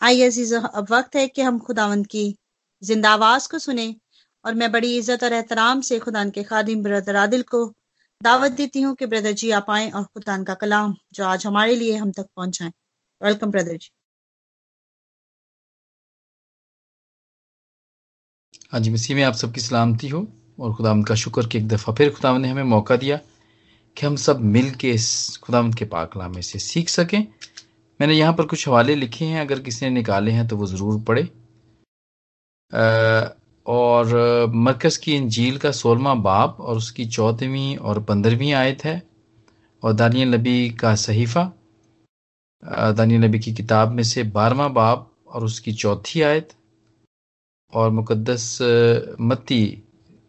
आइए अज़ीज़ अब वक्त है कि हम खुदावंद की ज़िंदा आवाज़ को सुने और मैं बड़ी इज़्ज़त और एहतराम से खुदान के खादिम ब्रदर आदिल को दावत देती हूँ कि ब्रदर जी आप आए और खुदान का कलाम जो आज हमारे लिए हम तक पहुंचाएँ। वेलकम ब्रदर जी। हाँ जी, मसीह में आप सबकी सलामती हो और खुदावंद का शुक्र कि एक दफ़ा फिर खुदावंद ने हमें मौका दिया कि हम सब मिल के इस खुदावंद के पाकलाम में से सीख सकें। मैंने यहाँ पर कुछ हवाले लिखे हैं, अगर किसी ने निकाले हैं तो वो ज़रूर पढ़े। और मरकज़ की इंजील का सोलवा बाप और उसकी चौदहवीं और पंद्रहवीं आयत है, और दानियल नबी का सहीफ़ा। दानियल नबी की किताब में से बारहवा बाप और उसकी चौथी आयत, और मुकद्दस मत्ती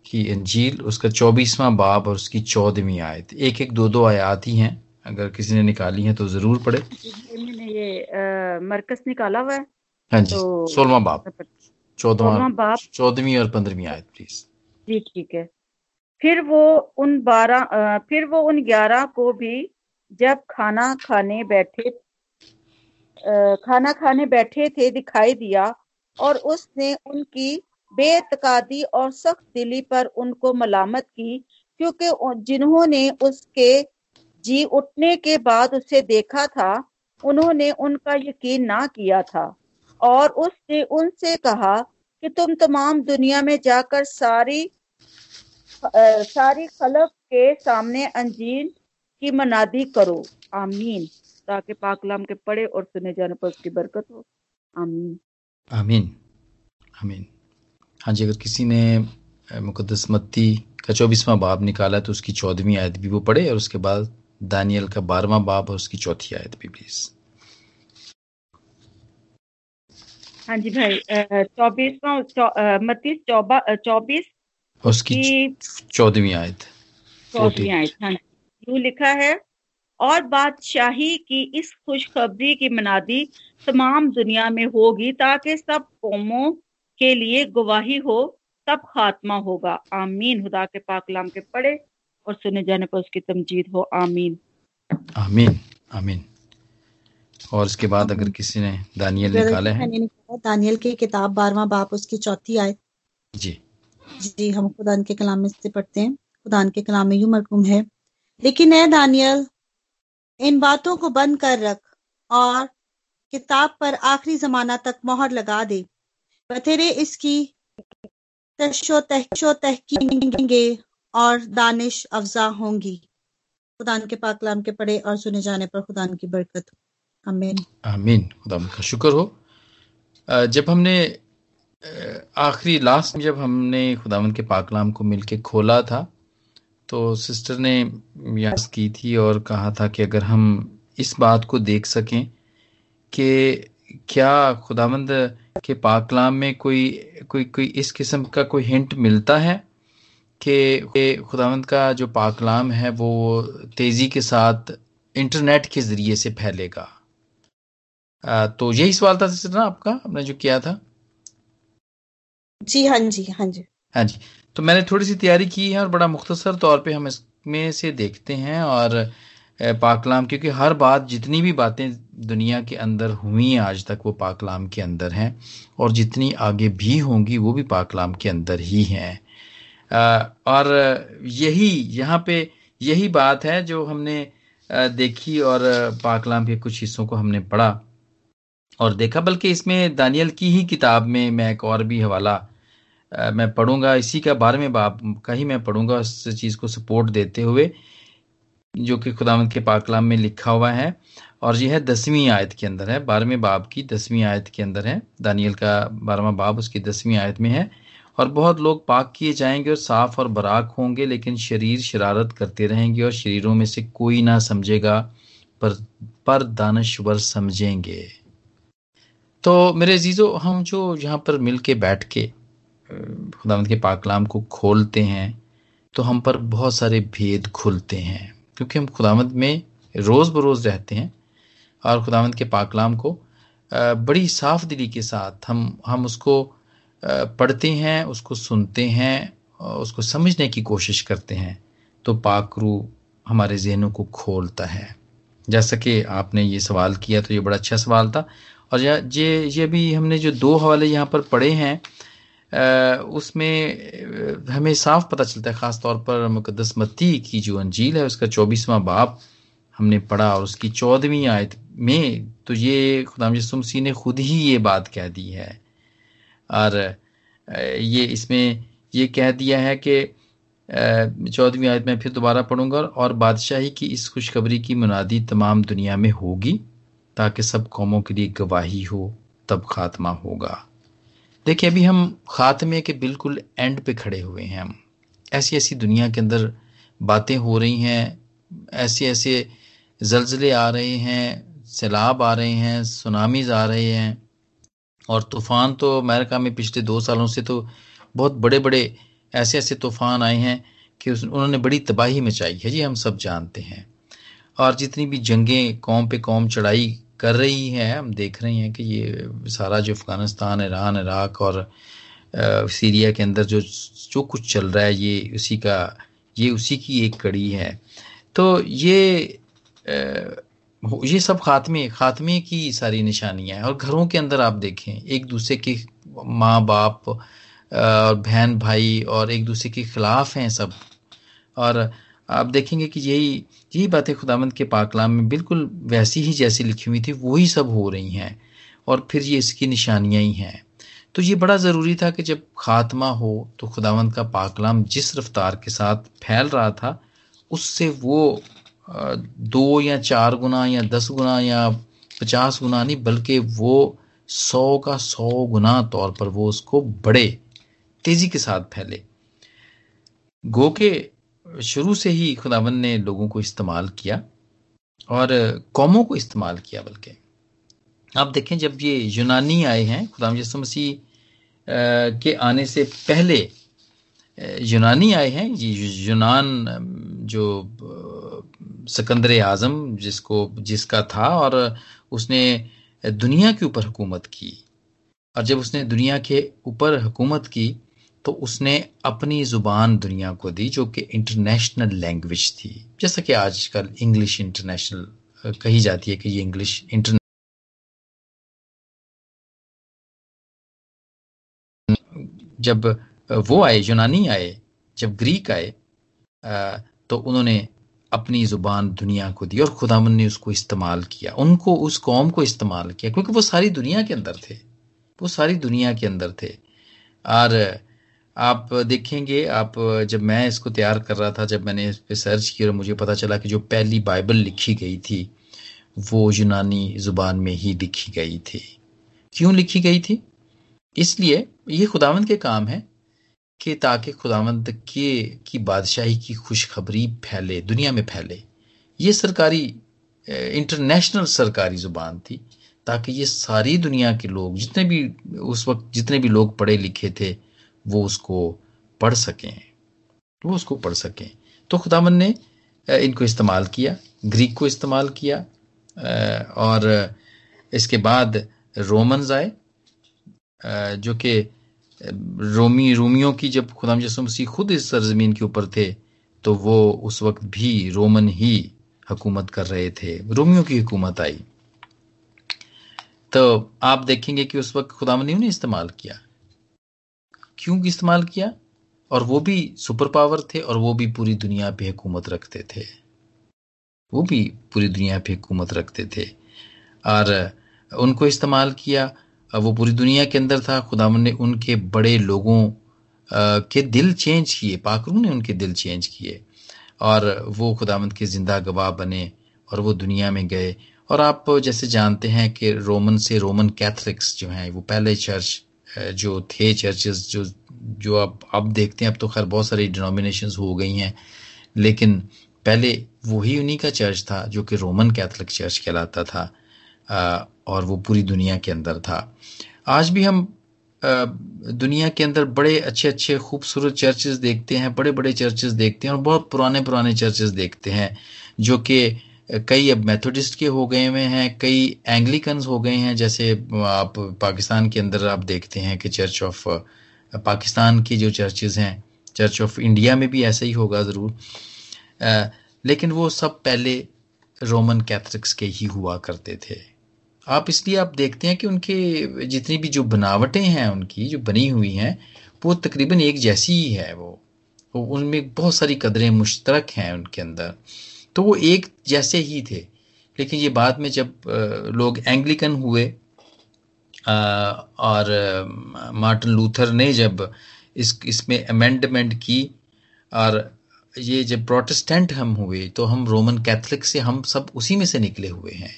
की इंजील, उसका चौबीसवां बाब और उसकी चौदहवीं आयत। एक एक दो दो आयात ही हैं। अगर किसी ने निकाली है तो ज़रूर पढ़े। ये मरकज निकाला हुआ है। हाँ जी तो सोलवा बाप। चौदवा बाप। चौदहवीं और पंद्रहवीं आयत प्लीज़ जी ठीक है। फिर वो उन बारह फिर वो उन ग्यारह को भी जब खाना खाने बैठे खाना खाने बैठे थे दिखाई दिया और उसने उनकी बेतकादी और सख्त दिली पर उनको मलामत की क्योंकि जिन्होंने उसके जी उठने के बाद उसे देखा था उन्होंने उनका यकीन ना किया था। और उसने उनसे कहा कि तुम तमाम दुनिया में जाकर सारी आ, सारी खलक के सामने अंजीर की मनादी करो। आमीन। ताकि पाकलाम के पढ़े और सुने जाने पर उसकी बरकत हो। आमीन। आमीन। आमीन। हाँ जी अगर किसी ने मुकदस मत्ती का चौबीसवा बाब निकाला तो उसकी चौदहवीं आयत भी वो पढ़े और उसके बाद दानियल का बारहवां बाब और उसकी चौथी आयत भी प्लीज़। हाँ जी भाई चौबीसवा मतीस चौबीस उसकी चौदहवीं आयत। चौदहवीं आयत हाँ यू लिखा है और बादशाही की इस खुशखबरी की मनादी तमाम दुनिया में होगी ताकि सब कौमों के लिए गवाही हो तब खात्मा होगा। आमीन। खुदा के पाकलाम के पढ़े और सुने जाने पर उसकी तमजीद हो। आमीन। आमीन आमीन। और इसके बाद अगर किसी ने दानियल निकाले हैं? दानियल की किताब बारवा बाप उसकी चौथी आयत। जी। जी हम खुदा के कलाम में से पढ़ते हैं। खुदा के कलाम में यू मरकूम है। लेकिन है दानियल इन बातों को बंद कर रख और किताब पर आखिरी जमाना तक मोहर लगा दे। बथेरे इसकी तशो तहशो तहकीगे और दानिश अफजा होंगी। खुदा के पाकलाम के पढ़े और सुने जाने पर खुदा की बरकत आमीन। आमीन। खुदा का शुक्र हो। जब हमने आखिरी, लास्ट में जब हमने खुदावन के पाकलाम को मिलके खोला था तो सिस्टर ने याद की थी और कहा था कि अगर हम इस बात को देख सकें कि क्या खुदावंद के पाकलाम में कोई कोई कोई इस किस्म का कोई हिंट मिलता है? कि खुदावंद का जो पाकलाम है वो तेज़ी के साथ इंटरनेट के ज़रिए से फैलेगा। तो यही सवाल था ना आपका आपने जो किया था? जी हाँ जी हाँ जी। हाँ जी। तो मैंने थोड़ी सी तैयारी की है और बड़ा मुख्तसर तौर पे हम इसमें से देखते हैं और पाकलाम क्योंकि हर बात जितनी भी बातें दुनिया के अंदर हुई हैं आज तक वो पाकलाम के अंदर हैं और जितनी आगे भी होंगी वो भी पाकलाम के अंदर ही हैं। और यही, यहाँ पे यही बात है जो हमने देखी और पाकलाम के कुछ हिस्सों को हमने पढ़ा और देखा। बल्कि इसमें दानियल की ही किताब में मैं एक और भी हवाला मैं पढ़ूँगा। इसी का बारहवें बाप, का ही मैं पढ़ूँगा उस चीज़ को सपोर्ट देते हुए, जो कि खुदावंत के पाकलाम में लिखा हुआ है। और यह है दसवीं आयत के अंदर है। बारहवें बाब की दसवीं आयत के अंदर है। दानियल का बारहवा बाब उसकी दसवीं आयत में है। और बहुत लोग पाक किए जाएँगे और साफ़ और बराक होंगे, लेकिन शरीर शरारत करते रहेंगे और शरीरों में से कोई ना समझेगा, पर पर दानश्वर समझेंगे। तो मेरे अजीजो, हम जो यहाँ पर मिल के बैठ के खुदावंत के पाकलाम को खोलते हैं तो हम पर बहुत सारे भेद खुलते हैं, क्योंकि हम खुदावंत में रोज़ बरोज़ रहते हैं और खुदावंत के पाकलाम को बड़ी साफ़ दिली के साथ हम हम उसको पढ़ते हैं, उसको सुनते हैं उसको समझने की कोशिश करते हैं तो पाकरू हमारे जहनों को खोलता है। जैसा कि आपने ये सवाल किया तो ये बड़ा अच्छा सवाल था। और ये ये भी हमने जो दो हवाले यहाँ पर पढ़े हैं उसमें हमें साफ़ पता चलता है ख़ास तौर पर मुकदस मत्ती की जो अंजील है, उसका चौबीसवां बाप हमने पढ़ा और उसकी चौदहवीं आयत में तो ये खुदाम यसुमसी ने खुद ही ये बात कह दी है और ये इसमें ये कह दिया है कि चौदहवीं आयत में फिर दोबारा पढ़ूँगा और बादशाही की इस खुशखबरी की मुनादी तमाम दुनिया में होगी ताकि सब कौमों के लिए गवाही हो, तब खात्मा होगा। देखिए, अभी हम खात्मे के बिल्कुल एंड पे खड़े हुए हैं हम। ऐसी ऐसी दुनिया के अंदर बातें हो रही हैं ऐसे ऐसे जलजले आ रहे हैं, सैलाब आ रहे हैं, सुनामीज आ रहे हैं और तूफ़ान तो अमेरिका में पिछले दो सालों से तो बहुत बड़े बड़े ऐसे ऐसे तूफ़ान आए हैं कि उस, उन्होंने बड़ी तबाही मचाई है। जी, हम सब जानते हैं। और जितनी भी जंगें कौम पे कौम चढ़ाई कर रही हैं, हम देख रहे हैं कि ये सारा जो अफ़गानिस्तान, ईरान, इराक और सीरिया के अंदर जो जो कुछ चल रहा है, ये उसी का, ये उसी की एक कड़ी है। तो ये ये सब खात्मे खात्मे की सारी निशानियाँ हैं। और घरों के अंदर आप देखें, एक दूसरे के माँ बाप और बहन भाई और एक दूसरे के खिलाफ हैं सब। और आप देखेंगे कि यही यही बातें खुदामंद के पाकलाम में बिल्कुल वैसी ही जैसी लिखी हुई थी, वही सब हो रही हैं। और फिर ये इसकी निशानियाँ ही हैं। तो ये बड़ा ज़रूरी था कि जब खात्मा हो तो खुदावंद का पाकलाम जिस रफ्तार के साथ फैल रहा था, उससे वो दो या चार गुना या दस गुना या पचास गुना नहीं, बल्कि वो सौ का सौ गुना तौर पर वो उसको बड़े तेज़ी के साथ फैले। गो के शुरू से ही खुदावन ने लोगों को इस्तेमाल किया और कौमों को इस्तेमाल किया बल्कि। आप देखें, जब ये यूनानी आए हैं, खुदाम यसु मसीह के आने से पहले यूनानी आए हैं, ये यूनान जो सिकंदर आज़म जिसको, जिसका था और उसने दुनिया के ऊपर हुकूमत की। और जब उसने दुनिया के ऊपर हुकूमत की तो उसने अपनी ज़ुबान दुनिया को दी, जो कि इंटरनेशनल लैंग्वेज थी। जैसा कि आजकल इंग्लिश इंटरनेशनल कही जाती है कि ये इंग्लिश इंटर जब वो आए, यूनानी आए, जब ग्रीक आए तो उन्होंने अपनी ज़ुबान दुनिया को दी और खुदामन ने उसको इस्तेमाल किया, उनको, उस कौम को इस्तेमाल किया, क्योंकि वो सारी दुनिया के अंदर थे। वो सारी दुनिया के अंदर थे। और आप देखेंगे, आप जब मैं इसको तैयार कर रहा था, जब मैंने इस पर सर्च किया और मुझे पता चला कि जो पहली बाइबल लिखी गई थी, वो यूनानी ज़ुबान में ही लिखी गई थी। क्यों लिखी गई थी? इसलिए ये खुदावंद के काम है कि ताकि खुदावंद के, की बादशाही की खुशखबरी फैले, दुनिया में फैले। ये सरकारी इंटरनेशनल सरकारी ज़ुबान थी, ताकि ये सारी दुनिया के लोग, जितने भी उस वक्त जितने भी लोग पढ़े लिखे थे, वो उसको पढ़ सकें। वो उसको पढ़ सकें। तो खुदावन ने इनको इस्तेमाल किया, ग्रीक को इस्तेमाल किया और इसके बाद रोमन्स आए जो कि रोमी, रोमियों की जब खुदाम यसु मसीह खुद इस सरजमीन के ऊपर थे तो वो उस वक्त भी रोमन ही हुकूमत कर रहे थे। रोमियों की हुकूमत आई। तो आप देखेंगे कि उस वक्त खुदाम ने उन्हें इस्तेमाल किया। क्यों इस्तेमाल किया? और वो भी सुपर पावर थे और वो भी पूरी दुनिया पे हुकूमत रखते थे। वो भी पूरी दुनिया पे हुकूमत रखते थे। और उनको इस्तेमाल किया वो पूरी दुनिया के अंदर था। खुदावन ने उनके बड़े लोगों के दिल चेंज किए पाकरू ने उनके दिल चेंज किए। और वो खुदावंद के ज़िंदा गवाह बने और वो दुनिया में गए। और आप जैसे जानते हैं कि रोमन से रोमन कैथलिक्स जो हैं, वो पहले चर्च जो थे चर्चेस, जो जो अब अब देखते हैं, अब तो खैर बहुत सारी डिनोमिनेशन हो गई हैं। लेकिन पहले वही उन्हीं का चर्च था जो कि रोमन कैथलिक चर्च कहलाता था। और वो पूरी दुनिया के अंदर था। आज भी हम दुनिया के अंदर बड़े अच्छे अच्छे खूबसूरत चर्चेस देखते हैं बड़े बड़े चर्चेस देखते हैं और बहुत पुराने पुराने चर्चेस देखते हैं, जो कि कई अब मेथोडिस्ट के हो गए हुए हैं, कई एंग्लिकन हो गए हैं, जैसे आप पाकिस्तान के अंदर आप देखते हैं कि चर्च ऑफ़ पाकिस्तान की जो चर्चेज हैं चर्च ऑफ़ इंडिया में भी ऐसा ही होगा ज़रूर। लेकिन वो सब पहले रोमन कैथलिक्स के ही हुआ करते थे। आप इसलिए आप देखते हैं कि उनके जितनी भी जो बनावटें हैं, उनकी जो बनी हुई हैं, वो तकरीबन एक जैसी ही है वो। तो उनमें बहुत सारी कदरें मुश्तरक हैं उनके अंदर। तो वो एक जैसे ही थे। लेकिन ये बाद में जब लोग एंग्लिकन हुए और मार्टिन लूथर ने जब इस, इसमें अमेंडमेंट की, और ये जब प्रोटेस्टेंट हम हुए तो हम रोमन कैथलिक से हम सब उसी में से निकले हुए हैं।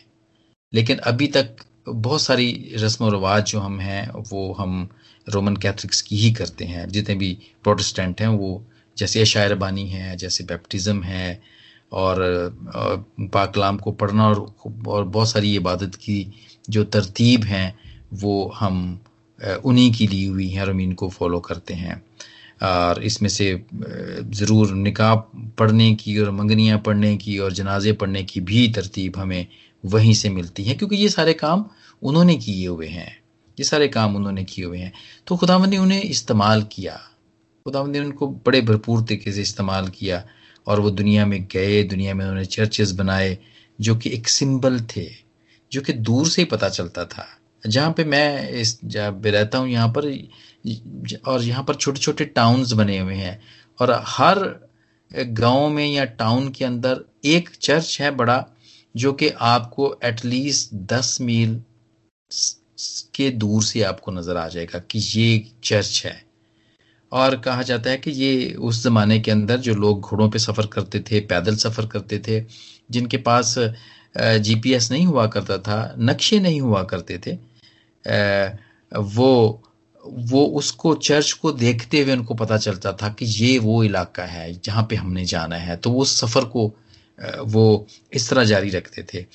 लेकिन अभी तक बहुत सारी रस्म व रवाज जो हम हैं, वो हम रोमन कैथलिक्स की ही करते हैं। जितने भी प्रोटेस्टेंट हैं, वो जैसे शायर बानी है, जैसे बैप्टिज़म है, और पाकलाम को पढ़ना और और बहुत सारी इबादत की जो तरतीब हैं, वो हम उन्हीं की ली हुई हैं और हम इनको फॉलो करते हैं। और इसमें से ज़रूर निकाह पढ़ने की और मंगनियाँ पढ़ने की और जनाजे पढ़ने की भी तरतीब हमें वहीं से मिलती है, क्योंकि ये सारे काम उन्होंने किए हुए हैं। ये सारे काम उन्होंने किए हुए हैं। तो खुदावन ने उन्हें इस्तेमाल किया। खुदावन ने उनको बड़े भरपूर तरीके से इस्तेमाल किया, और वो दुनिया में गए, दुनिया में उन्होंने चर्चेस बनाए, जो कि एक सिंबल थे, जो कि दूर से ही पता चलता था। जहाँ पे मैं इस पे रहता हूँ, यहाँ पर, और यहाँ पर छोटे छोटे टाउन्स बने हुए हैं, और हर गाँव में या टाउन के अंदर एक चर्च है बड़ा जो कि आपको एटलीस्ट दस मील के दूर से आपको नज़र आ जाएगा कि ये चर्च है। और कहा जाता है कि ये उस जमाने के अंदर जो लोग घोड़ों पे सफ़र करते थे, पैदल सफ़र करते थे, जिनके पास जीपीएस नहीं हुआ करता था, नक्शे नहीं हुआ करते थे वो वो उसको, चर्च को देखते हुए उनको पता चलता था कि ये वो इलाका है जहाँ पे हमने जाना है। तो वो सफ़र को वो इस तरह जारी रखते थे।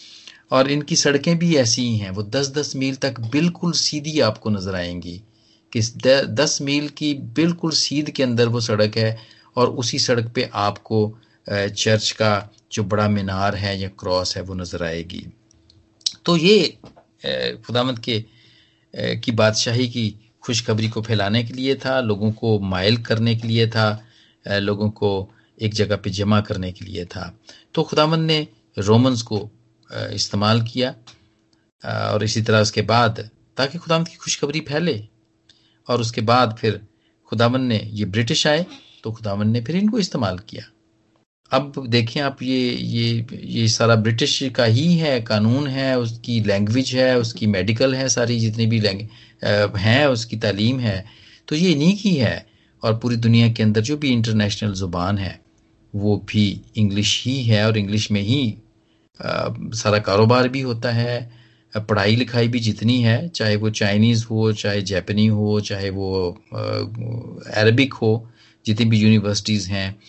और इनकी सड़कें भी ऐसी ही हैं, वो दस दस मील तक बिल्कुल सीधी आपको नज़र आएँगी। कि दस मील की बिल्कुल सीध के अंदर वो सड़क है और उसी सड़क पे आपको चर्च का जो बड़ा मीनार है या क्रॉस है वो नज़र आएगी। तो ये खुदामद के की बादशाही की खुशखबरी को फैलाने के लिए था, लोगों को माइल करने के लिए था लोगों को एक जगह पे जमा करने के लिए था। तो खुदामंद ने रोमन्स को इस्तेमाल किया और इसी तरह उसके बाद, ताकि खुदामंद की खुशखबरी फैले, और उसके बाद फिर खुदावन ने, ये ब्रिटिश आए तो खुदावन ने फिर इनको इस्तेमाल किया। अब देखें आप ये ये ये सारा ब्रिटिश का ही है, कानून है, उसकी लैंग्वेज है, उसकी मेडिकल है, सारी जितनी भी लैंग हैं, उसकी तालीम है तो ये इन्हीं की है, और पूरी दुनिया के अंदर जो भी इंटरनेशनल ज़ुबान है वो भी इंग्लिश ही है और इंग्लिश में ही आ, सारा कारोबार भी होता है पढ़ाई लिखाई भी जितनी है चाहे वो चाइनीज़ हो चाहे जैपनी हो चाहे वो अरबिक हो जितनी भी यूनिवर्सिटीज़ हैं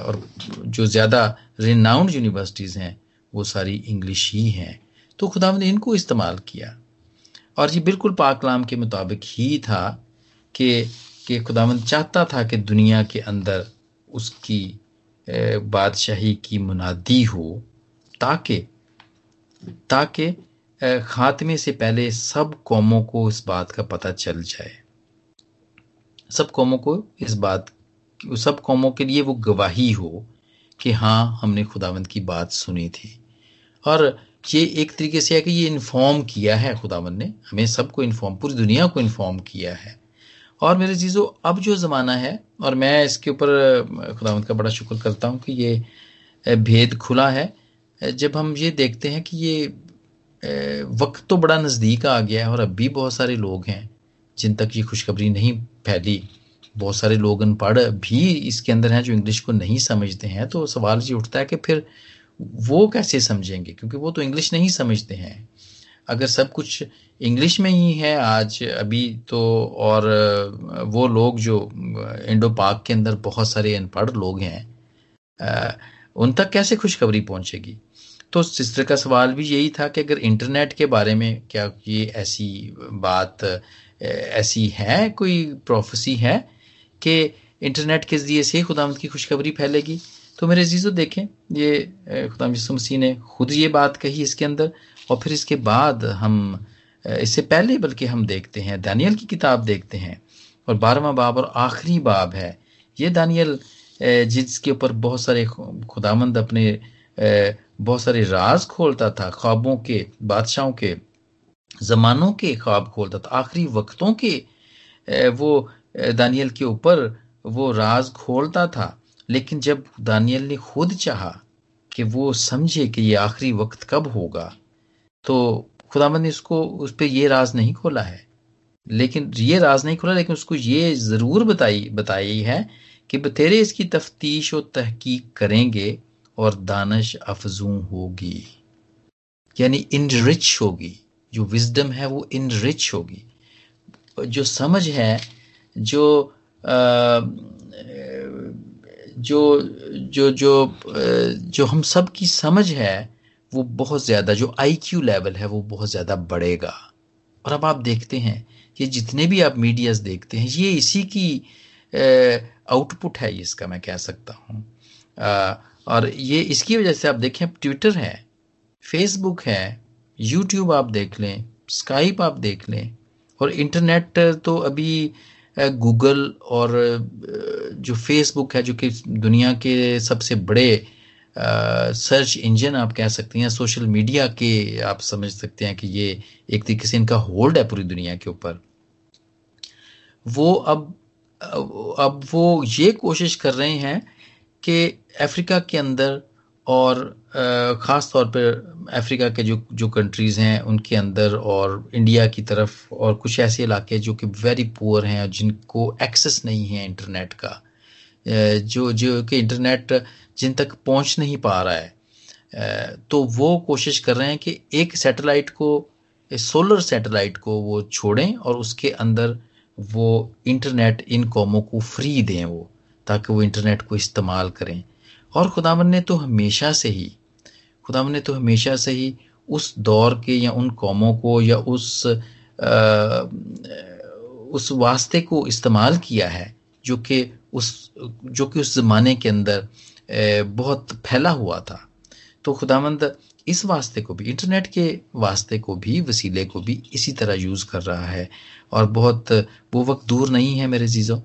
और जो ज़्यादा रिनाउंड यूनिवर्सिटीज़ हैं वो सारी इंग्लिश ही हैं। तो खुदा ने इनको इस्तेमाल किया। और ये बिल्कुल पाकलाम के मुताबिक ही था कि कि खुदावंद चाहता था कि दुनिया के अंदर उसकी बादशाही की मुनादी हो, ताकि ताकि खात्मे से पहले सब कौमों को इस बात का पता चल जाए। सब कौमों को इस बात, सब कौमों के लिए वो गवाही हो कि हाँ हमने खुदावंद की बात सुनी थी। और ये एक तरीके से है कि ये इन्फॉर्म किया है खुदावंद ने, हमें सबको इन्फॉर्म पूरी दुनिया को इन्फॉर्म किया है। और मेरे चीज़ों अब जो ज़माना है, और मैं इसके ऊपर खुदावंद का बड़ा शुक्र करता हूँ कि ये भेद खुला है। जब हम ये देखते हैं कि ये वक्त तो बड़ा नज़दीक आ गया है और अब भी बहुत सारे लोग हैं, जिन तक ये खुशखबरी नहीं फैली। बहुत सारे लोग अनपढ़ भी इसके अंदर हैं जो इंग्लिश को नहीं समझते हैं। तो सवाल ये उठता है कि फिर वो कैसे समझेंगे? क्योंकि वो तो इंग्लिश नहीं समझते हैं। अगर सब कुछ इंग्लिश में ही है, आज अभी तो और वो लोग जो इंडो पाक के अंदर बहुत सारे अनपढ़ लोग हैं उन तक कैसे खुशखबरी पहुंचेगी? तो सिस्टर का सवाल भी यही था कि अगर इंटरनेट के बारे में क्या ये ऐसी बात ऐसी है, कोई प्रोफेसी है कि इंटरनेट के ज़रिए से खुदामद की खुशखबरी फैलेगी? तो मेरे अजीज़ो, देखें, ये खुदाम खुदा मसीह ने खुद ये बात कही इसके अंदर और फिर इसके बाद हम इससे पहले बल्कि हम देखते हैं, दानियल की किताब देखते हैं, और बारहवा बाब और आखिरी बाब है। ये दानियल जिसके ऊपर बहुत सारे खुदामंद अपने बहुत सारे राज खोलता था, ख्वाबों के, बादशाहों के, जमानों के ख्वाब खोलता था, आखिरी वक्तों के वो दानियल के ऊपर वो राज खोलता था। लेकिन जब दानियल ने खुद चाहा कि वो समझे कि ये आखिरी वक्त कब होगा तो खुदामद ने उसको उस पर यह राज नहीं खोला है। लेकिन ये राज नहीं खोला लेकिन उसको ये ज़रूर बताई बताई है कि बतेरे इसकी तफ्तीश और तहकीक करेंगे और दानश अफजू होगी। यानी इनरिच होगी। जो विजडम है वो इनरिच होगी। जो समझ है जो आ, जो जो जो जो हम सब की समझ है वो बहुत ज़्यादा, जो आईक्यू लेवल है, वो बहुत ज़्यादा बढ़ेगा। और अब आप देखते हैं कि जितने भी आप मीडियाज देखते हैं, ये इसी की आउटपुट है इसका, मैं कह सकता हूँ। और ये इसकी वजह से आप देखें ट्विटर है फेसबुक है यूट्यूब आप देख लें स्काइप आप देख लें, और इंटरनेट तो अभी गूगल और जो फेसबुक है, जो कि दुनिया के सबसे बड़े सर्च इंजन आप कह सकते हैं सोशल मीडिया के आप समझ सकते हैं कि ये एक तरीके से इनका होल्ड है पूरी दुनिया के ऊपर। वो अब अब वो ये कोशिश कर रहे हैं कि अफ्रीका के अंदर और ख़ास तौर पर अफ्रीका के जो जो कंट्रीज़ हैं, उनके अंदर और इंडिया की तरफ़ और कुछ ऐसे इलाके जो कि वेरी पुअर हैं जिनको एक्सेस नहीं है इंटरनेट का। जो जो कि इंटरनेट जिन तक पहुँच नहीं पा रहा है तो वो कोशिश कर रहे हैं कि एक सैटेलाइट को सोलर सैटेलाइट को वो छोड़ें और उसके अंदर वो इंटरनेट इन कौमों को फ्री दें वो ताकि वो इंटरनेट को इस्तेमाल करें। और खुदावन ने तो हमेशा से ही खुदावन ने तो हमेशा से ही उस दौर के या उन कौमों को या उस आ, उस वास्ते को इस्तेमाल किया है जो कि उस जो कि उस ज़माने के अंदर बहुत फैला हुआ था। तो खुदावंद इस वास्ते को भी, इंटरनेट के वास्ते को भी, वसीले को भी इसी तरह यूज़ कर रहा है। और बहुत, वो वक्त दूर नहीं है मेरे चीज़ों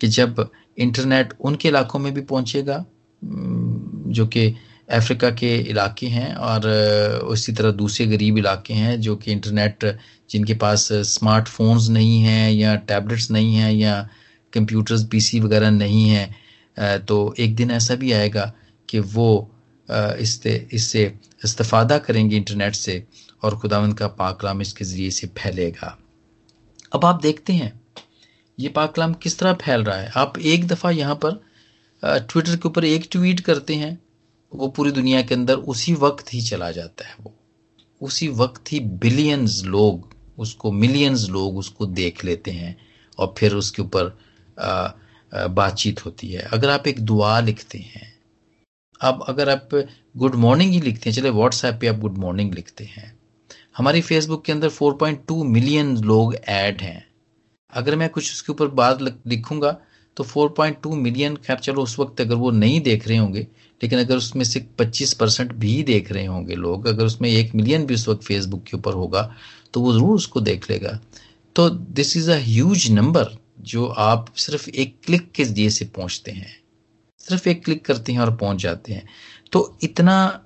कि जब इंटरनेट उनके इलाकों में भी पहुंचेगा जो कि अफ्रीका के इलाके हैं, और उसी तरह दूसरे गरीब इलाके हैं, जो कि इंटरनेट, जिनके पास स्मार्टफोन्स नहीं हैं, या टैबलेट्स नहीं हैं, या कंप्यूटर्स, पीसी वगैरह नहीं हैं तो एक दिन ऐसा भी आएगा कि वो इससे इससे इस्तफादा करेंगे इंटरनेट से और खुदावंद का पाकलाम इसके ज़रिए से फैलेगा। अब आप देखते हैं, ये पाकलाम किस तरह फैल रहा है। आप एक दफ़ा यहाँ पर ट्विटर के ऊपर एक ट्वीट करते हैं, वो पूरी दुनिया के अंदर उसी वक्त ही चला जाता है वो। उसी वक्त ही बिलियंस लोग उसको, मिलियंस लोग उसको देख लेते हैं और फिर उसके ऊपर बातचीत होती है। अगर आप एक दुआ लिखते हैं अब अगर आप गुड मॉर्निंग ही लिखते हैं चले व्हाट्सएप पे आप गुड मॉर्निंग लिखते हैं। हमारी फेसबुक के अंदर 4.2 मिलियन लोग ऐड हैं। अगर मैं कुछ उसके ऊपर बात लिखूँगा तो 4.2 मिलियन खैर चलो उस वक्त अगर वो नहीं देख रहे होंगे, लेकिन अगर उसमें से 25 परसेंट भी देख रहे होंगे लोग, अगर उसमें एक मिलियन भी उस वक्त फेसबुक के ऊपर होगा तो वो ज़रूर उसको देख लेगा। तो दिस इज़ अ नंबर जो आप सिर्फ़ एक क्लिक के ज़रिए से पहुँचते हैं, सिर्फ़ एक क्लिक करते हैं और पहुँच जाते हैं। तो इतना,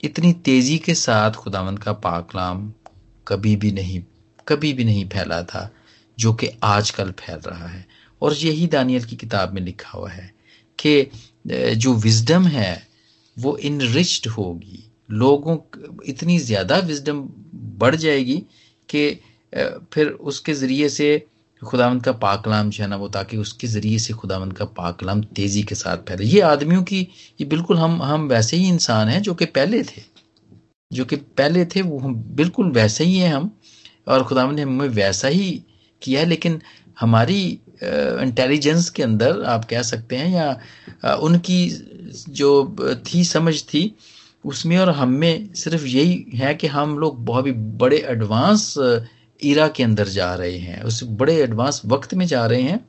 इतनी तेज़ी के साथ खुदावंद का पाकलाम कभी भी नहीं, कभी भी नहीं फैला था, जो कि आजकल फैल रहा है। और यही दानियल की किताब में लिखा हुआ है कि जो विजडम है, वो इनरिच्ड होगी। लोगों इतनी ज़्यादा विजडम बढ़ जाएगी कि फिर उसके ज़रिए से खुदावंद का पाकलाम जो है ना वो ताकि उसके ज़रिए से खुदावंद का पाकलाम तेज़ी के साथ फैले। ये आदमियों की, ये बिल्कुल हम हम वैसे ही इंसान हैं जो कि पहले थे। जो कि पहले थे, वो हम बिल्कुल वैसे ही हैं हम, और खुदावंद ने हमें वैसा ही किया है, लेकिन हमारी इंटेलिजेंस के अंदर आप कह सकते हैं या उनकी जो थी, समझ थी, उसमें और हम में सिर्फ़ यही है कि हम लोग बहुत ही बड़े एडवांस इरा के अंदर जा रहे हैं, उस बड़े एडवांस वक्त में जा रहे हैं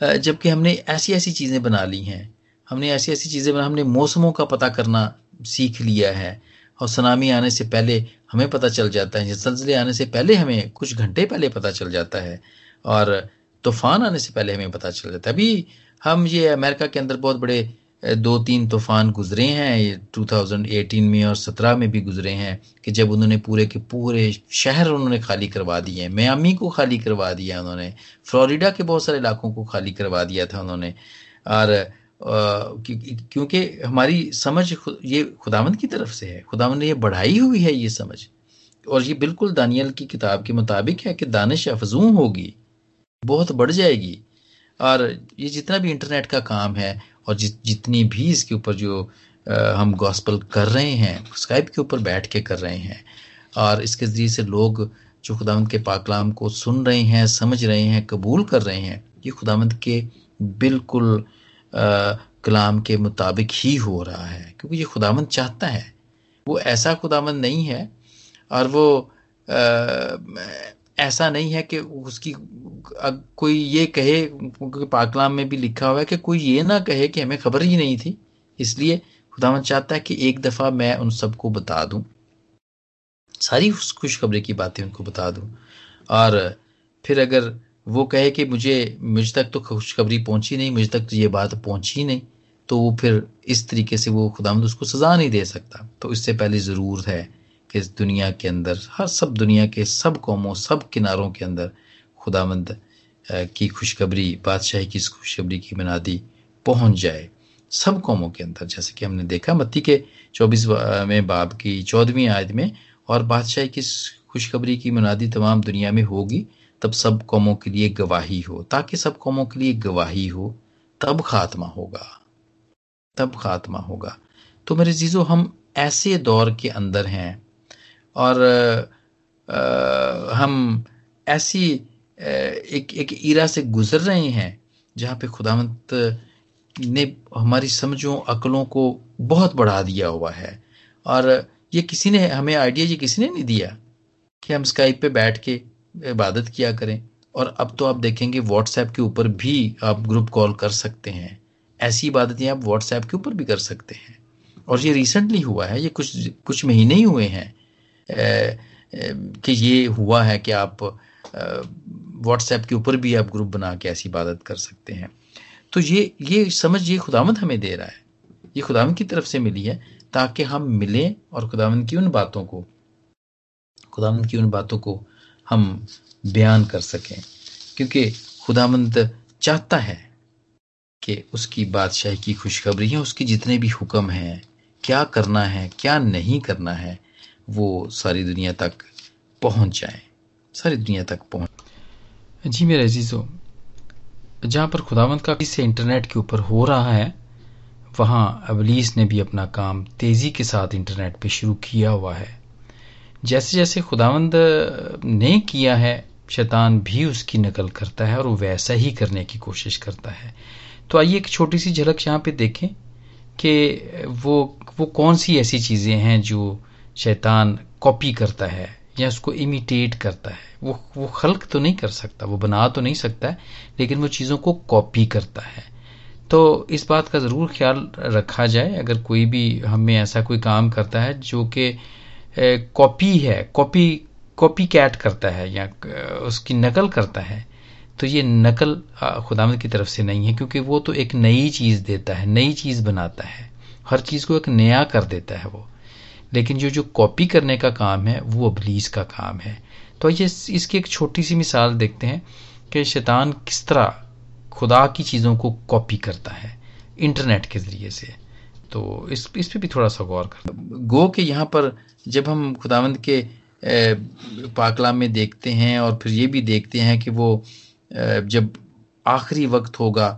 जबकि हमने ऐसी ऐसी चीज़ें बना ली हैं। हमने ऐसी ऐसी चीज़ें बना, हमने मौसमों का पता करना सीख लिया है, और सुनामी आने से पहले हमें पता चल जाता है, जलजले आने से पहले हमें, कुछ घंटे पहले पता चल जाता है, और तूफ़ान आने से पहले हमें पता चल जाता है। अभी हम ये अमेरिका के अंदर बहुत बड़े दो तीन तूफ़ान गुजरे हैं 2018 में और 17 में भी गुजरे हैं कि जब उन्होंने पूरे के पूरे शहर उन्होंने खाली करवा दिए हैं, मियामी को खाली करवा दिया उन्होंने, फ्लोरिडा के बहुत सारे इलाकों को खाली करवा दिया था उन्होंने। और क्योंकि हमारी समझ ये खुदावंद की तरफ़ से है खुदावंद ने ये बढ़ाई हुई है ये समझ। और ये बिल्कुल दानियल की किताब के मुताबिक है कि दानिश अफजू होगी, बहुत बढ़ जाएगी। और ये जितना भी इंटरनेट का काम है और जि, जितनी भी इसके ऊपर जो आ, हम गॉस्पल कर रहे हैं स्काइप के ऊपर बैठ के कर रहे हैं और इसके ज़रिए से लोग जो खुदावंद के पाकलाम को सुन रहे हैं समझ रहे हैं कबूल कर रहे हैं ये खुदावंद के बिल्कुल आ, कलाम के मुताबिक ही हो रहा है क्योंकि ये खुदावंद चाहता है। वो ऐसा खुदावंद नहीं है और वो आ, ऐसा नहीं है कि उसकी कोई ये कहे, क्योंकि पाकलाम में भी लिखा हुआ है कि कोई ये ना कहे कि हमें खबर ही नहीं थी। इसलिए खुदावन चाहता है कि एक दफ़ा मैं उन सबको बता दूँ। सारी खुशखबरी की बातें उनको बता दूँ। और फिर अगर वो कहे कि मुझे, मुझ तक तो खुशखबरी पहुँची नहीं, मुझ तक तो ये बात पहुँची नहीं तो वो फिर इस तरीके से वो खुदामंद उसको सजा नहीं दे सकता। तो इससे पहले ज़रूर है इस दुनिया के अंदर, हर सब दुनिया के सब कौमों, सब किनारों के अंदर खुदामंद की खुशखबरी, बादशाही की खुशखबरी की मनादी पहुँच जाए सब कौमों के अंदर। जैसे कि हमने देखा मत्ती के चौबीस में बाब की चौदहवीं आयत में, और बादशाही की खुशखबरी की मनादी तमाम दुनिया में होगी, तब सब कौमों के लिए गवाही हो। ताकि सब कौमों के लिए गवाही हो, तब खात्मा होगा। तब खात्मा होगा। तो मेरे चीज़ों हम ऐसे दौर के अंदर हैं और आ, हम ऐसी एक एक ईरा से गुजर रहे हैं जहाँ पे खुदावंत ने हमारी समझों अकलों को बहुत बढ़ा दिया हुआ है। और ये किसी ने हमें आइडिया ये किसी ने नहीं दिया कि हम स्काइप पे बैठ के इबादत किया करें। और अब तो आप देखेंगे व्हाट्सएप के ऊपर भी आप ग्रुप कॉल कर सकते हैं। ऐसी इबादतें आप व्हाट्सएप के ऊपर भी कर सकते हैं। और ये रिसेंटली हुआ है ये कुछ कुछ महीने ही हुए हैं। कि ये हुआ है कि आप व्हाट्सएप के ऊपर भी आप ग्रुप बना के ऐसी इबादत कर सकते हैं। तो ये ये समझ, ये खुदावंद हमें दे रहा है। ये खुदावंद की तरफ़ से मिली है ताकि हम मिलें और खुदावंद की उन बातों को खुदावंद की उन बातों को हम बयान कर सकें। क्योंकि खुदावंद चाहता है कि उसकी बादशाह की खुशखबरी है, उसके जितने भी हुक्म हैं, क्या करना है, क्या नहीं करना है वो सारी दुनिया तक पहुँच जाए। सारी दुनिया तक पहुँच। जी मेरे अजीज़ो, जहाँ पर खुदावंत का से इंटरनेट के ऊपर हो रहा है, वहाँ अबलीस ने भी अपना काम तेज़ी के साथ इंटरनेट पे शुरू किया हुआ है। जैसे जैसे खुदावंद ने किया है, शैतान भी उसकी नकल करता है और वो वैसा ही करने की कोशिश करता है। तो आइए एक छोटी सी झलक यहाँ पे देखें कि वो वो कौन सी ऐसी चीज़ें हैं जो शैतान कॉपी करता है या उसको इमिटेट करता है। वो वो खल्क तो नहीं कर सकता, वो बना तो नहीं सकता, लेकिन वो चीज़ों को कॉपी करता है। तो इस बात का ज़रूर ख्याल रखा जाए, अगर कोई भी हमें ऐसा कोई काम करता है जो कि कॉपी है कॉपी कॉपी कैट करता है या उसकी नकल करता है तो ये नकल खुदामद की तरफ़ से नहीं है, क्योंकि वो तो एक नई चीज़ देता है, नई चीज़ बनाता है। हर चीज़ को एक नया कर देता है वो। लेकिन जो जो कॉपी करने का काम है, वो अबलीस का काम है। तो ये इसकी एक छोटी सी मिसाल देखते हैं कि शैतान किस तरह खुदा की चीज़ों को कॉपी करता है इंटरनेट के ज़रिए से। तो इस इस पे भी थोड़ा सा गौर कर। गो के यहाँ पर जब हम खुदावंद के पाकलाम में देखते हैं और फिर ये भी देखते हैं कि वो जब आखिरी वक्त होगा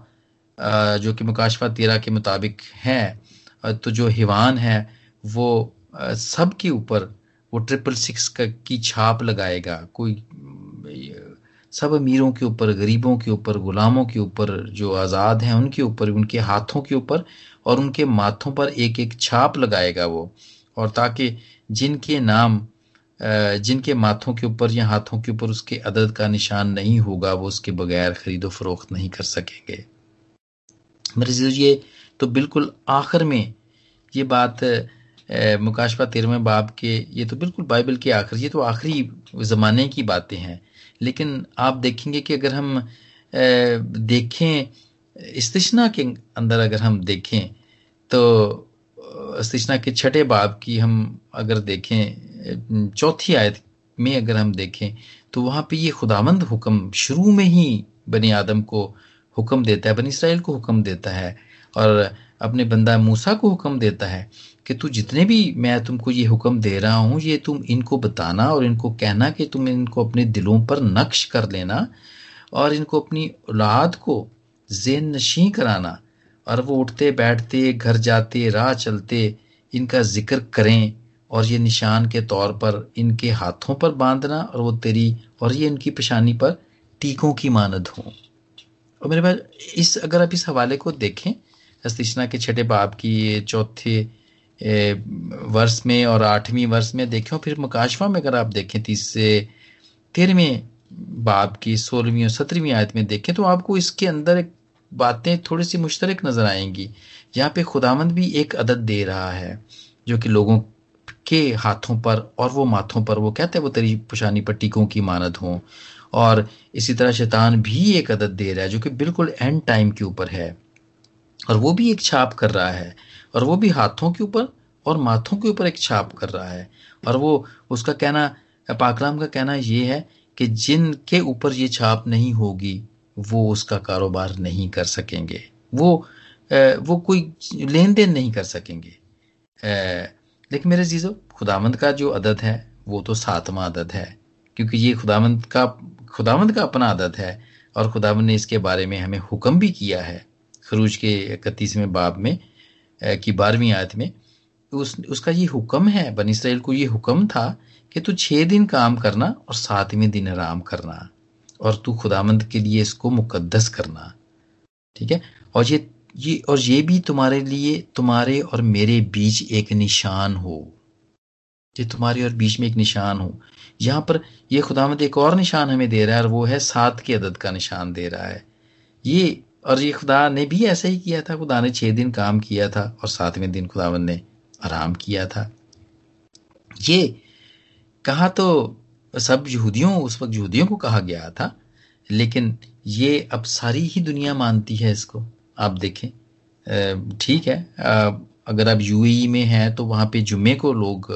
जो कि मुकाशवा तेरह के मुताबिक है तो जो हिवान है, वो सब के ऊपर वो ट्रिपल सिक्स का, की छाप लगाएगा। कोई सब अमीरों के ऊपर, गरीबों के ऊपर, गुलामों के ऊपर जो आज़ाद हैं, उनके ऊपर, उनके हाथों के ऊपर और उनके माथों पर एक एक छाप लगाएगा वो। और ताकि जिनके नाम जिनके माथों के ऊपर या हाथों के ऊपर उसके अदद का निशान नहीं होगा, वो उसके बगैर खरीदो फरोख्त नहीं कर सकेंगे। मेरे ये तो बिल्कुल आखिर में ये बात मुकाशफा तेरहवें बाब के, ये तो बिल्कुल बाइबल के आखिर, ये तो आखिरी ज़माने की बातें हैं। लेकिन आप देखेंगे कि अगर हम देखें इस्तना के अंदर अगर हम देखें तो स्तिष्णा के छठे बाब की हम अगर देखें चौथी आयत में अगर हम देखें तो वहाँ पे ये खुदामंद हुक्म शुरू में ही बनी आदम को हुक्म देता है, बनी इसराइल को हुक्म देता है। और अपने बंदा मूसा को हुक्म देता है कि तू जितने भी मैं तुमको ये हुक्म दे रहा हूँ, ये तुम इनको बताना और इनको कहना कि तुम इनको अपने दिलों पर नक्श कर लेना और इनको अपनी औलाद को जेन नशी कराना और वो उठते, बैठते, घर जाते, राह चलते, इनका ज़िक्र करें और ये निशान के तौर पर इनके हाथों पर बांधना और वो तेरी और ये इनकी पेशानी पर टीकों की मानद हो। और मेरे पास इस, अगर आप इस हवाले को देखें हस्तिशना के छठे बाप की चौथे वर्ष में और आठवीं वर्ष में देखें फिर मुकाशवा में अगर आप देखें तीस से तेरहवें बाप की सोलहवीं और सत्रहवीं आयत में देखें तो आपको इसके अंदर बातें थोड़ी सी मुश्तरक नज़र आएँगी। यहाँ पे खुदामंद भी एक अदद दे रहा है, जो कि लोगों के हाथों पर और वो माथों पर, वो कहते हैं वो तेरी पुशानी पर टीकों की मानद हो। और इसी तरह शैतान भी एक अदद दे रहा है, जो कि बिल्कुल एंड टाइम के ऊपर है। और वो भी एक छाप कर रहा है और वो भी हाथों के ऊपर और माथों के ऊपर एक छाप कर रहा है। और वो, उसका कहना, पाकलाम का कहना ये है कि जिनके ऊपर ये छाप नहीं होगी, वो उसका कारोबार नहीं कर सकेंगे। वो वो कोई लेन देन नहीं कर सकेंगे। लेकिन मेरे जीजो खुदामंद का जो अदद है, वो तो सातवां अदद है। क्योंकि ये खुदामंद का खुदामंद का अपना अदद है और खुदावंद ने इसके बारे में हमें हुक्म भी किया है। खरूज के इकतीसवें बाब में की बारहवीं आयत में उस, उसका ये हुक्म है, बन इसराइल को ये हुक्म था कि तू छह दिन काम करना और सातवें दिन आराम करना और तू खुदामंद के लिए इसको मुकद्दस करना। ठीक है? और ये ये, और ये भी तुम्हारे लिए, तुम्हारे और मेरे बीच एक निशान हो। ये तुम्हारे और बीच में एक निशान हो। यहाँ पर ये खुदामंद एक और निशान हमें दे रहा है और वो है सात की अदद का निशान दे रहा है। ये और ये खुदा ने भी ऐसा ही किया था, खुदा ने छः दिन काम किया था और सातवें दिन खुदावंद ने आराम किया था। ये कहा तो सब यहूदियों, उस वक्त यहूदियों को कहा गया था, लेकिन ये अब सारी ही दुनिया मानती है इसको। आप देखें ठीक है अगर आप यूएई में हैं तो वहाँ पे जुम्मे को लोग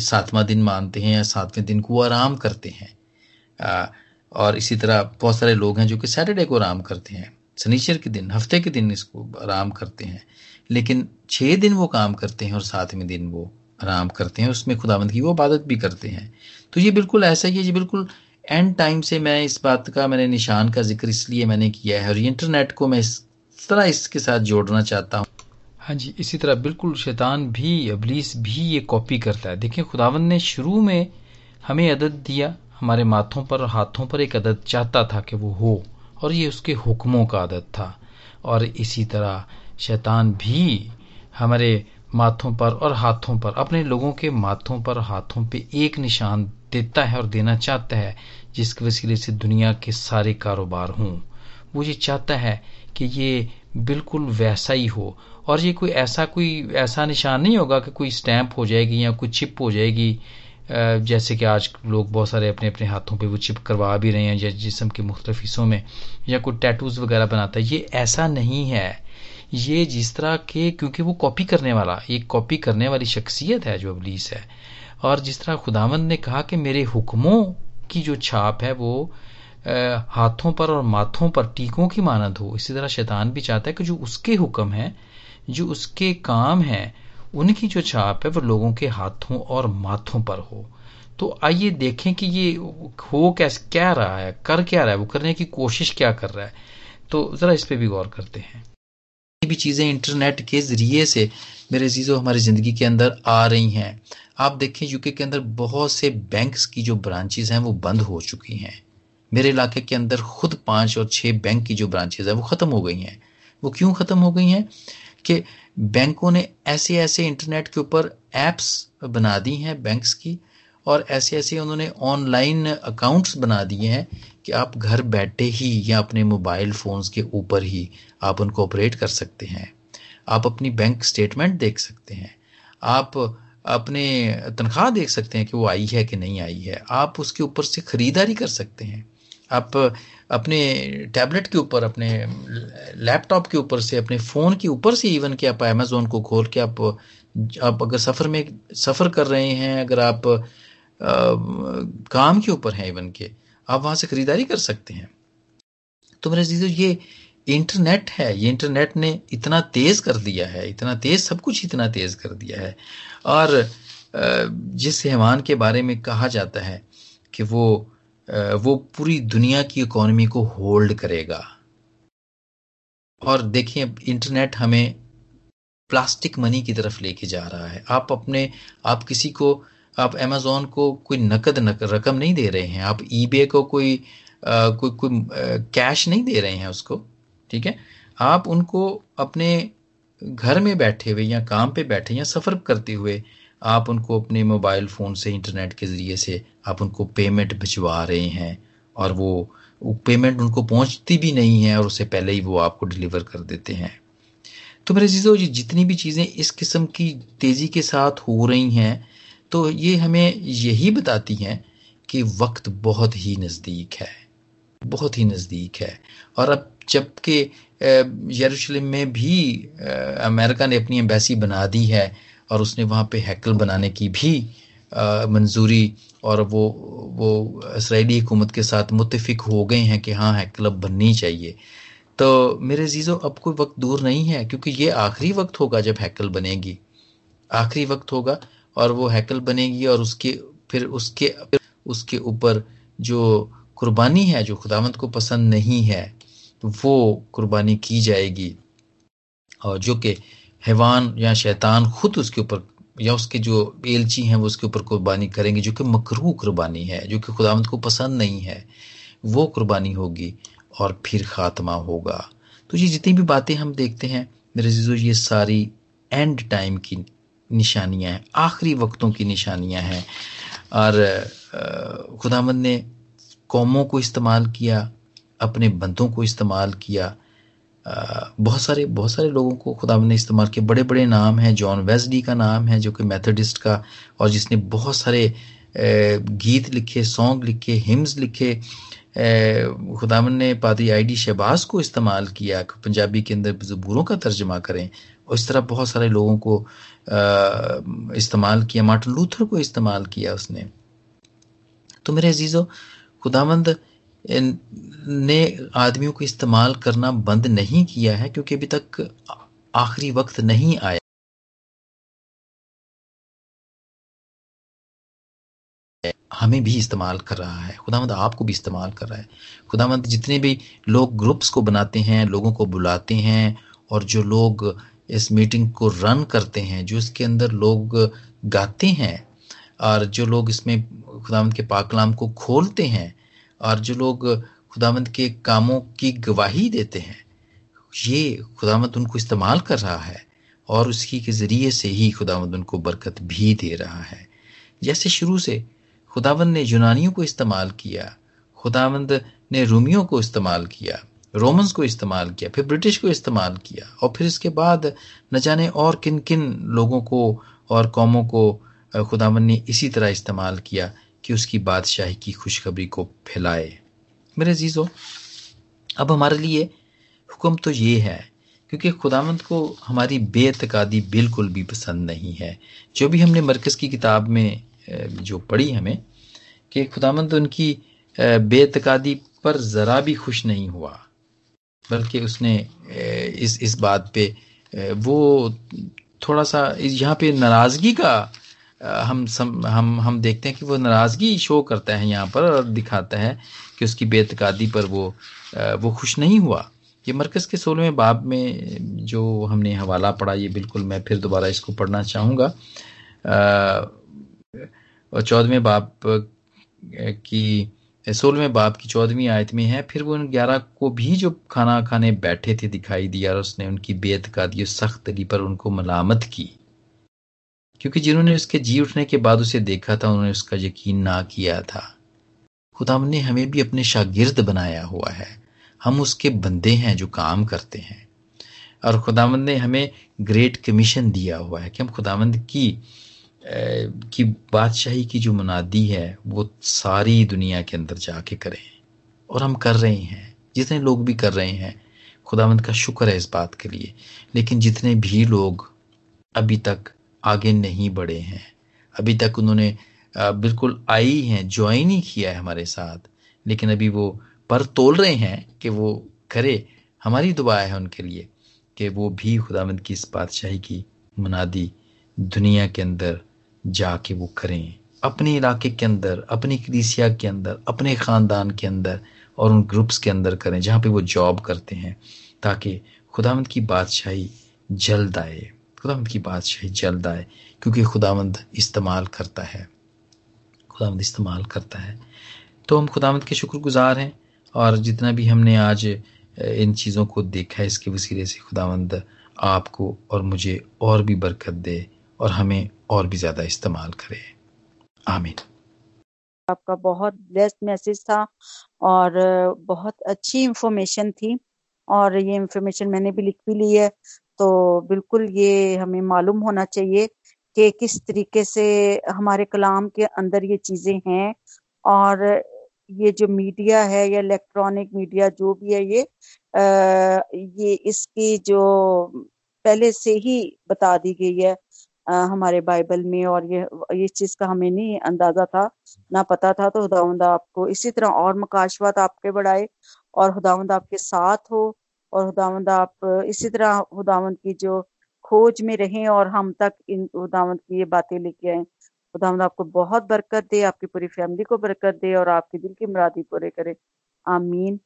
सातवां दिन मानते हैं या सातवें दिन को आराम करते हैं। और इसी तरह बहुत सारे लोग हैं जो कि सैटरडे को आराम करते हैं। शनिचर के दिन, हफ़्ते के दिन इसको आराम करते हैं। लेकिन छः दिन वो काम करते हैं और सातवें दिन वो आराम करते हैं, उसमें खुदावंद की वो इबादत भी करते हैं। तो ये बिल्कुल ऐसा ही है, ये बिल्कुल एंड टाइम से मैं इस बात का, मैंने निशान का ज़िक्र इसलिए मैंने किया है और इंटरनेट को मैं इस तरह इसके साथ जोड़ना चाहता हूँ। हाँ जी, इसी तरह बिल्कुल शैतान भी, अबलीस भी ये कॉपी करता है। देखिए खुदावंद ने शुरू में हमें अदद दिया, हमारे माथों पर हाथों पर एक अदद चाहता था कि वो हो। और ये उसके हुक्मों का आदत था। और इसी तरह शैतान भी हमारे माथों पर और हाथों पर, अपने लोगों के माथों पर हाथों पे एक निशान देता है और देना चाहता है, जिसके वसीले से दुनिया के सारे कारोबार हों। वो ये चाहता है कि ये बिल्कुल वैसा ही हो। और ये कोई ऐसा कोई, ऐसा निशान नहीं होगा कि कोई स्टैंप हो जाएगी या कोई चिप हो जाएगी। जैसे कि आज लोग बहुत सारे अपने अपने हाथों पे वो चिप करवा भी रहे हैं, या जिसम के मुख्तलिफ़ हिस्सों में, या कोई टैटूज वगैरह बनाता है, ये ऐसा नहीं है। ये जिस तरह के, क्योंकि वो कॉपी करने वाला एक कॉपी करने वाली शख्सियत है जो अबलीस है। और जिस तरह खुदावंद ने कहा कि मेरे हुक्मों की जो छाप है वो हाथों पर और माथों पर टीकों की मानद हो। इसी तरह शैतान भी चाहता है कि जो उसके हुक्म है, जो उसके काम है उनकी जो छाप है वो लोगों के हाथों और माथों पर हो। तो आइए देखें कि ये हो कैसे, क्या रहा है? कर क्या रहा है? वो करने की कोशिश क्या कर रहा है? तो जरा इस पे भी गौर करते हैं। भी चीज़ें इंटरनेट के ज़रिए से मेरे चीज़ों हमारी ज़िंदगी के अंदर आ रही हैं। आप देखें यूके के अंदर बहुत से बैंक्स की जो ब्रांचेस हैं वो बंद हो चुकी हैं। मेरे इलाके के अंदर खुद पाँच और छह बैंक की जो ब्रांचेज है वो ख़त्म हो गई हैं। वो क्यों ख़त्म हो गई हैं? कि बैंकों ने ऐसे ऐसे इंटरनेट के ऊपर ऐप्स बना दी हैं बैंक्स की, और ऐसे ऐसे उन्होंने ऑनलाइन अकाउंट्स बना दिए हैं कि आप घर बैठे ही या अपने मोबाइल फ़ोन्स के ऊपर ही आप उनको ऑपरेट कर सकते हैं। आप अपनी बैंक स्टेटमेंट देख सकते हैं। आप अपने तनख्वाह देख सकते हैं कि वो आई है कि नहीं आई है। आप उसके ऊपर से ख़रीदारी कर सकते हैं। आप अपने टैबलेट के ऊपर अपने लैपटॉप के ऊपर से अपने फ़ोन के ऊपर से इवन कि आप अमेजोन को खोल के आप आप अगर सफ़र में सफ़र कर रहे हैं अगर आप आ, काम के ऊपर हैं इवन के आप वहाँ से ख़रीदारी कर सकते हैं। तो मेरे चीज़ों ये इंटरनेट है ये इंटरनेट ने इतना तेज़ कर दिया है इतना तेज़ सब कुछ इतना तेज़ कर दिया है। और जिस हैवान के बारे में कहा जाता है कि वो वो पूरी दुनिया की इकोनॉमी को होल्ड करेगा। और देखिए इंटरनेट हमें प्लास्टिक मनी की तरफ़ लेके जा रहा है। आप अपने आप किसी को आप अमेजोन को कोई नकद नक, रकम नहीं दे रहे हैं। आप ईबे को कोई आ, कोई कोई कैश नहीं दे रहे हैं उसको ठीक है? आप उनको अपने घर में बैठे हुए या काम पे बैठे या सफ़र करते हुए आप उनको अपने मोबाइल फ़ोन से, इंटरनेट के ज़रिए से आप उनको पेमेंट भिजवा रहे हैं और वो पेमेंट उनको पहुँचती भी नहीं है और उससे पहले ही वो आपको डिलीवर कर देते हैं। तो मेरे चीज़ों जितनी भी चीज़ें इस किस्म की तेज़ी के साथ हो रही हैं तो ये हमें यही बताती हैं कि वक्त बहुत ही नज़दीक है, बहुत ही नज़दीक है। और अब जबकि यरूशलेम में भी अमेरिका ने अपनी एम्बेसी बना दी है और उसने वहाँ पे हैकल बनाने की भी मंजूरी और वो वो इसराइली हुकूमत के साथ मुतफिक हो गए हैं कि हाँ हैकल अब बननी चाहिए। तो मेरे जीज़ो अब कोई वक्त दूर नहीं है, क्योंकि ये आखिरी वक्त होगा जब हैकल बनेगी। आखिरी वक्त होगा और वो हैकल बनेगी और उसके, फिर उसके फिर उसके ऊपर जो कुर्बानी है, जो खुदावंत को पसंद नहीं है, वो कुर्बानी की जाएगी। और जो कि हैवान या शैतान खुद उसके ऊपर या उसके जो एलची हैं, वो उसके ऊपर कुर्बानी करेंगे, जो कि मकरू कुर्बानी है, जो कि खुदावंत को पसंद नहीं है, वो कुर्बानी होगी और फिर खात्मा होगा। तो ये जितनी भी बातें हम देखते हैं, मेरे जीजो ये सारी एंड टाइम की निशानियाँ हैं, आखिरी वक्तों की निशानियाँ हैं। और खुदामंद ने कौमों को इस्तेमाल किया, अपने बंदों को इस्तेमाल किया बहुत सारे बहुत सारे लोगों को खुदा ने इस्तेमाल किया बड़े बड़े नाम हैं, जॉन वेस्डी का नाम है, जो कि मैथडिस्ट का, और जिसने बहुत सारे गीत लिखे, सॉन्ग लिखे हिम्स लिखे। खुदावन ने पादरी आई डी शहबाज को इस्तेमाल किया, पंजाबी के अंदर जबूरों का तर्जमा करें, और इस तरह बहुत सारे लोगों को इस्तेमाल किया, मार्टिन लूथर को इस्तेमाल किया उसने। तो मेरे अजीज़ों, खुदावंद ने आदमियों को इस्तेमाल करना बंद नहीं किया है क्योंकि अभी तक आखिरी वक्त नहीं आया। हमें भी इस्तेमाल कर रहा है। खुदामंद आपको भी इस्तेमाल कर रहा है। खुदामंद जितने भी लोग ग्रुप्स को बनाते हैं, लोगों को बुलाते हैं और जो लोग इस मीटिंग को रन करते हैं, जो इसके अंदर लोग गाते हैं और जो लोग इसमें खुदावंद के पाकलाम को खोलते हैं और जो लोग खुदावंद के कामों की गवाही देते हैं, ये खुदावंद उनको इस्तेमाल कर रहा है और उसकी के ज़रिए से ही खुदावंद उनको बरकत भी दे रहा है। जैसे शुरू से खुदावंद ने यूनानियों को इस्तेमाल किया खुदावंद ने रूमियों को इस्तेमाल किया, रोमन्स को इस्तेमाल किया, फिर ब्रिटिश को इस्तेमाल किया और फिर इसके बाद न जाने और किन किन लोगों को और कौमों को खुदावन ने इसी तरह इस्तेमाल किया। कि उसकी बादशाही की खुशखबरी को फैलाए। मेरे जीजो अब हमारे लिए हुक्म तो ये है, क्योंकि खुदामंद को हमारी बेतकादी बिल्कुल भी पसंद नहीं है। जो भी हमने मरकज़ की किताब में जो पढ़ी हमें, कि खुदामंद उनकी बेतकादी पर ज़रा भी खुश नहीं हुआ, बल्कि उसने इस इस बात पे वो थोड़ा सा, यहाँ पे नाराज़गी का हम सम, हम हम देखते हैं कि वो नाराज़गी शो करता है यहाँ पर और दिखाता है कि उसकी बेतकादी पर वो वो खुश नहीं हुआ। ये मरकज़ के सोलहवें बाब में जो हमने हवाला पढ़ा ये बिल्कुल मैं फिर दोबारा इसको पढ़ना चाहूँगा। और चौदहवें बाब की सोलहवें बाप की चौदहवीं आयत में है फिर वो उन ग्यारह को भी जो खाना खाने बैठे थे दिखाई दिया और उसने उनकी बेत का दी सख्त तरी पर उनको मलामत की। क्योंकि जिन्होंने उसके जी उठने के बाद उसे देखा था, उन्होंने उसका यकीन ना किया था। खुदाम ने हमें भी अपने शागिर्द बनाया हुआ है। हम उसके बंदे हैं जो काम करते हैं। और खुदावंद ने हमें ग्रेट कमीशन दिया हुआ है कि हम खुदावंद की की बादशाही की जो मुनादी है, वो सारी दुनिया के अंदर जाके करें। और हम कर रहे हैं। जितने लोग भी कर रहे हैं खुदावंद का शुक्र है इस बात के लिए। लेकिन जितने भी लोग अभी तक आगे नहीं बढ़े हैं। अभी तक उन्होंने बिल्कुल आई हैं, ज्वाइन ही किया है हमारे साथ। लेकिन अभी वो पर तोल रहे हैं कि वो करे। हमारी दुआ है उनके लिए कि वो भी खुदावंद की इस बादशाही की मुनादी दुनिया के अंदर जाके वो करें। अपने इलाके के अंदर, अपनी कलीसिया के अंदर, अपने ख़ानदान के अंदर और उन ग्रुप्स के अंदर करें जहाँ पे वो जॉब करते हैं ताकि खुदावंद की बादशाही जल्द आए। खुदावंद की बादशाही जल्द आए, क्योंकि खुदावंद इस्तेमाल करता है। खुदावंद इस्तेमाल करता है। तो हम खुदावंद के शुक्रगुजार हैं, और जितना भी हमने आज इन चीज़ों को देखा है, इसके वसीले से खुदावंद आपको और मुझे और भी बरकत दे, और हमें और भी ज़्यादा इस्तेमाल करे। आमीन। आपका बहुत बेस्ट मैसेज था, और, बहुत अच्छी इंफॉर्मेशन थी, और ये इंफॉर्मेशन मैंने भी लिख भी ली है। तो बिल्कुल ये हमें मालूम होना चाहिए कि किस तरीके से हमारे कलाम के अंदर ये चीज़ें हैं और ये जो मीडिया है या इलेक्ट्रॉनिक मीडिया जो भी है ये आ, ये इसकी जो पहले से ही बता दी गई है आ, हमारे बाइबल में और ये ये चीज़ का हमें नहीं अंदाज़ा था ना पता था तो खुदावंद आपको इसी तरह और मकाशवात आपके बढ़ाए और खुदावंद आपके साथ हो। और खुदावंद, आप, इसी तरह खुदावंद की जो खोज में रहें और हम तक इन खुदावंद की ये बातें लेके आए। खुदावंद, आपको बहुत बरकत दे, आपकी पूरी फैमिली को बरकत दे और आपके दिल की मुरादी पूरे करे। आमीन।